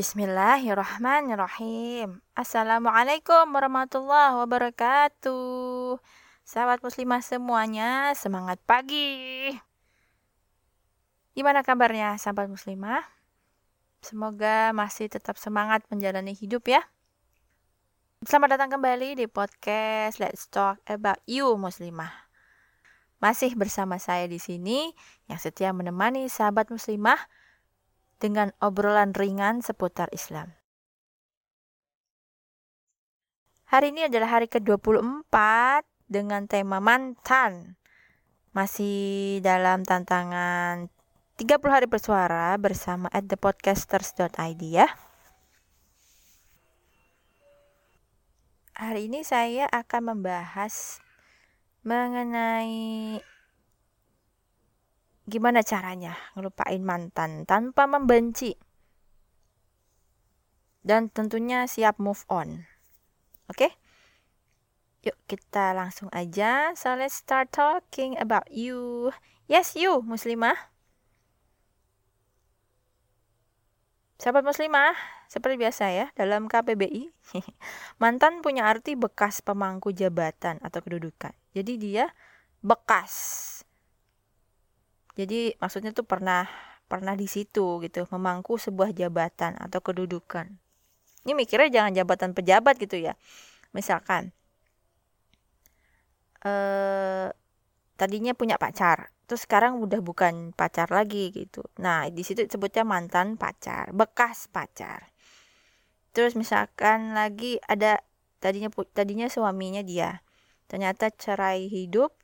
Bismillahirrahmanirrahim. Assalamualaikum warahmatullahi wabarakatuh. Sahabat muslimah semuanya, semangat pagi. Gimana kabarnya sahabat muslimah? Semoga masih tetap semangat menjalani hidup ya. Selamat datang kembali di podcast Let's Talk About You Muslimah. Masih bersama saya di sini yang setia menemani sahabat muslimah dengan obrolan ringan seputar Islam. Hari ini adalah hari ke-24 dengan tema mantan. Masih dalam tantangan 30 hari bersuara bersama at thepodcasters.id ya. Hari ini saya akan membahas mengenai gimana caranya ngelupain mantan tanpa membenci? Dan tentunya siap move on. Oke? Okay? yuk kita langsung aja. So let's start talking about you. Yes you muslimah. Sahabat muslimah, seperti biasa ya, dalam KPBI, mantan punya arti bekas pemangku jabatan atau kedudukan. Jadi dia bekas jadi maksudnya tuh pernah pernah di situ gitu, memangku sebuah jabatan atau kedudukan. Ini mikirnya jangan jabatan pejabat gitu ya. Misalkan eh tadinya punya pacar, terus sekarang udah bukan pacar lagi gitu. Nah, di situ sebutnya mantan pacar, bekas pacar. Terus misalkan lagi ada tadinya tadinya suaminya dia. Ternyata cerai hidup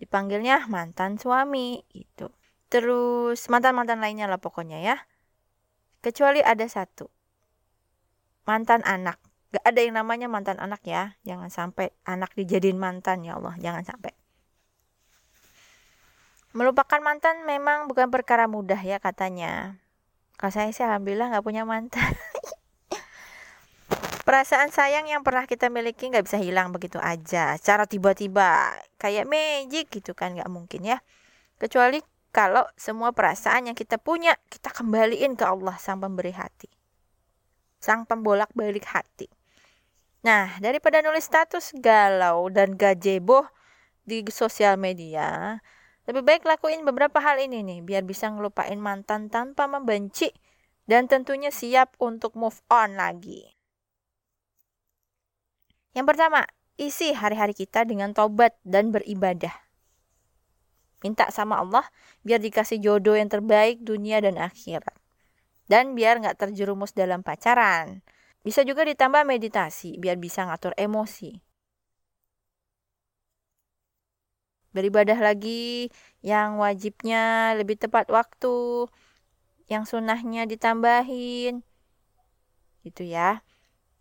dipanggilnya mantan suami gitu. Terus mantan-mantan lainnya lah pokoknya ya. Kecuali ada satu. Mantan anak. Gak ada yang namanya mantan anak ya. Jangan sampai anak dijadiin mantan ya Allah. Jangan sampai. Melupakan mantan memang bukan perkara mudah ya katanya. Kalau saya sih alhamdulillah gak punya mantan. Perasaan sayang yang pernah kita miliki nggak bisa hilang begitu aja. Cara tiba-tiba kayak magic gitu kan nggak mungkin ya. Kecuali kalau semua perasaan yang kita punya kita kembaliin ke Allah sang pemberi hati. Sang pembolak balik hati. Nah, daripada nulis status galau dan gajebo di sosial media, lebih baik lakuin beberapa hal ini nih biar bisa ngelupain mantan tanpa membenci dan tentunya siap untuk move on lagi. Yang pertama, isi hari-hari kita dengan tobat dan beribadah. Minta sama Allah biar dikasih jodoh yang terbaik dunia dan akhirat. Dan biar nggak terjerumus dalam pacaran. Bisa juga ditambah meditasi biar bisa ngatur emosi. Beribadah lagi yang wajibnya lebih tepat waktu, yang sunnahnya ditambahin. Gitu ya.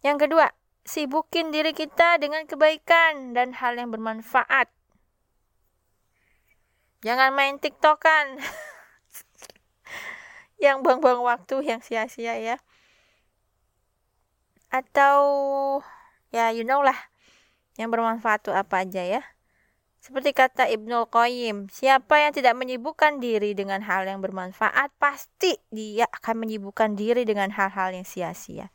Yang kedua, sibukin diri kita dengan kebaikan dan hal yang bermanfaat. Jangan main tiktokan. yang buang-buang waktu yang sia-sia ya. Atau ya you know lah yang bermanfaat itu apa aja ya. Seperti kata Ibnul Qayyim, siapa yang tidak menyibukkan diri dengan hal yang bermanfaat, pasti dia akan menyibukkan diri dengan hal-hal yang sia-sia.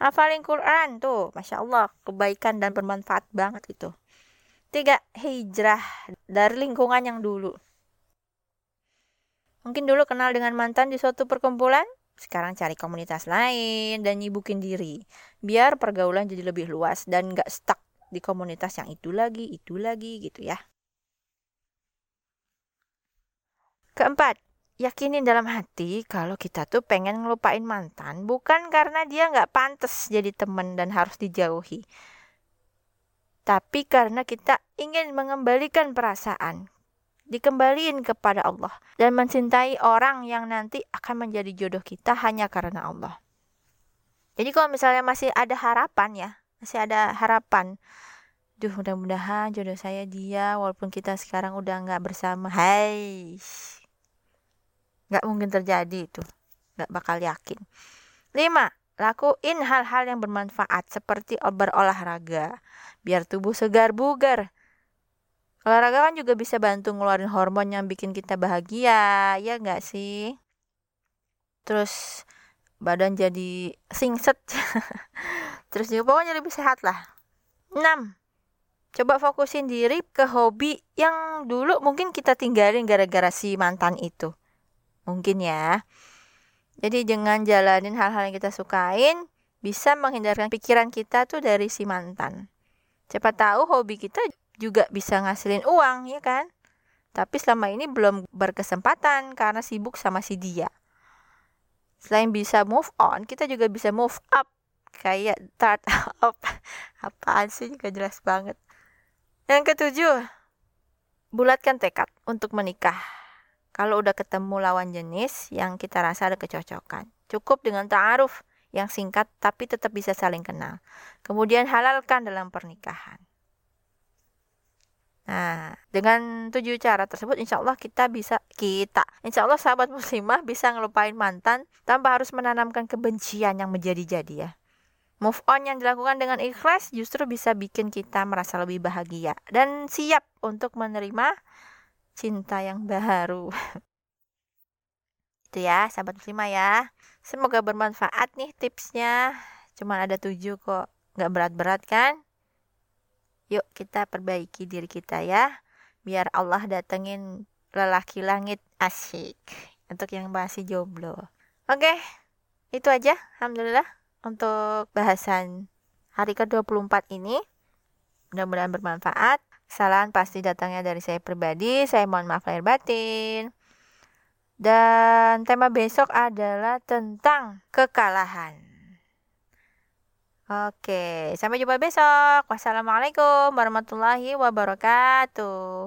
Hafalin Quran tuh, Masya Allah, kebaikan dan bermanfaat banget itu. Tiga, hijrah dari lingkungan yang dulu. Mungkin dulu kenal dengan mantan di suatu perkumpulan, sekarang cari komunitas lain dan nyibukin diri. Biar pergaulan jadi lebih luas dan gak stuck di komunitas yang itu lagi, itu lagi gitu ya. Keempat, yakinin dalam hati kalau kita tuh pengen ngelupain mantan bukan karena dia nggak pantas jadi teman dan harus dijauhi. Tapi karena kita ingin mengembalikan perasaan, dikembaliin kepada Allah dan mencintai orang yang nanti akan menjadi jodoh kita hanya karena Allah. Jadi kalau misalnya masih ada harapan ya, masih ada harapan. Duh mudah-mudahan jodoh saya dia walaupun kita sekarang udah nggak bersama. Hai, nggak mungkin terjadi itu. Nggak bakal yakin. Lima lakuin hal-hal yang bermanfaat seperti berolahraga biar tubuh segar bugar. Olahraga kan juga bisa bantu ngeluarin hormon yang bikin kita bahagia ya nggak sih? Terus badan jadi singset. Terus juga pokoknya lebih sehat lah. 6 coba fokusin diri ke hobi yang dulu mungkin kita tinggalin gara-gara si mantan itu mungkin ya. Jadi dengan jalanin hal-hal yang kita sukain bisa menghindarkan pikiran kita tuh dari si mantan. Siapa tahu hobi kita juga bisa ngasilin uang ya kan? Tapi selama ini belum berkesempatan karena sibuk sama si dia. Selain bisa move on kita juga bisa move up. Kayak start up. Apaan sih? Gak jelas banget. Yang ketujuh bulatkan tekad untuk menikah kalau udah ketemu lawan jenis yang kita rasa ada kecocokan. Cukup dengan ta'aruf yang singkat tapi tetap bisa saling kenal. Kemudian halalkan dalam pernikahan. Nah, dengan tujuh cara tersebut insya Allah kita bisa, kita, insya Allah sahabat muslimah bisa ngelupain mantan tanpa harus menanamkan kebencian yang menjadi-jadi ya. Move on yang dilakukan dengan ikhlas justru bisa bikin kita merasa lebih bahagia dan siap untuk menerima cinta yang baru. Itu ya, sahabat muslimah ya. Semoga bermanfaat nih tipsnya. Cuma ada tujuh kok, nggak berat-berat kan? Yuk kita perbaiki diri kita ya. Biar Allah datengin lelaki langit asik. Untuk yang masih jomblo. Oke, itu aja. Alhamdulillah untuk bahasan hari ke-24 ini. Mudah-mudahan bermanfaat. Kesalahan pasti datangnya dari saya pribadi. Saya mohon maaf lahir batin. Dan tema besok adalah tentang kekalahan. Oke, sampai jumpa besok. Wassalamualaikum warahmatullahi wabarakatuh.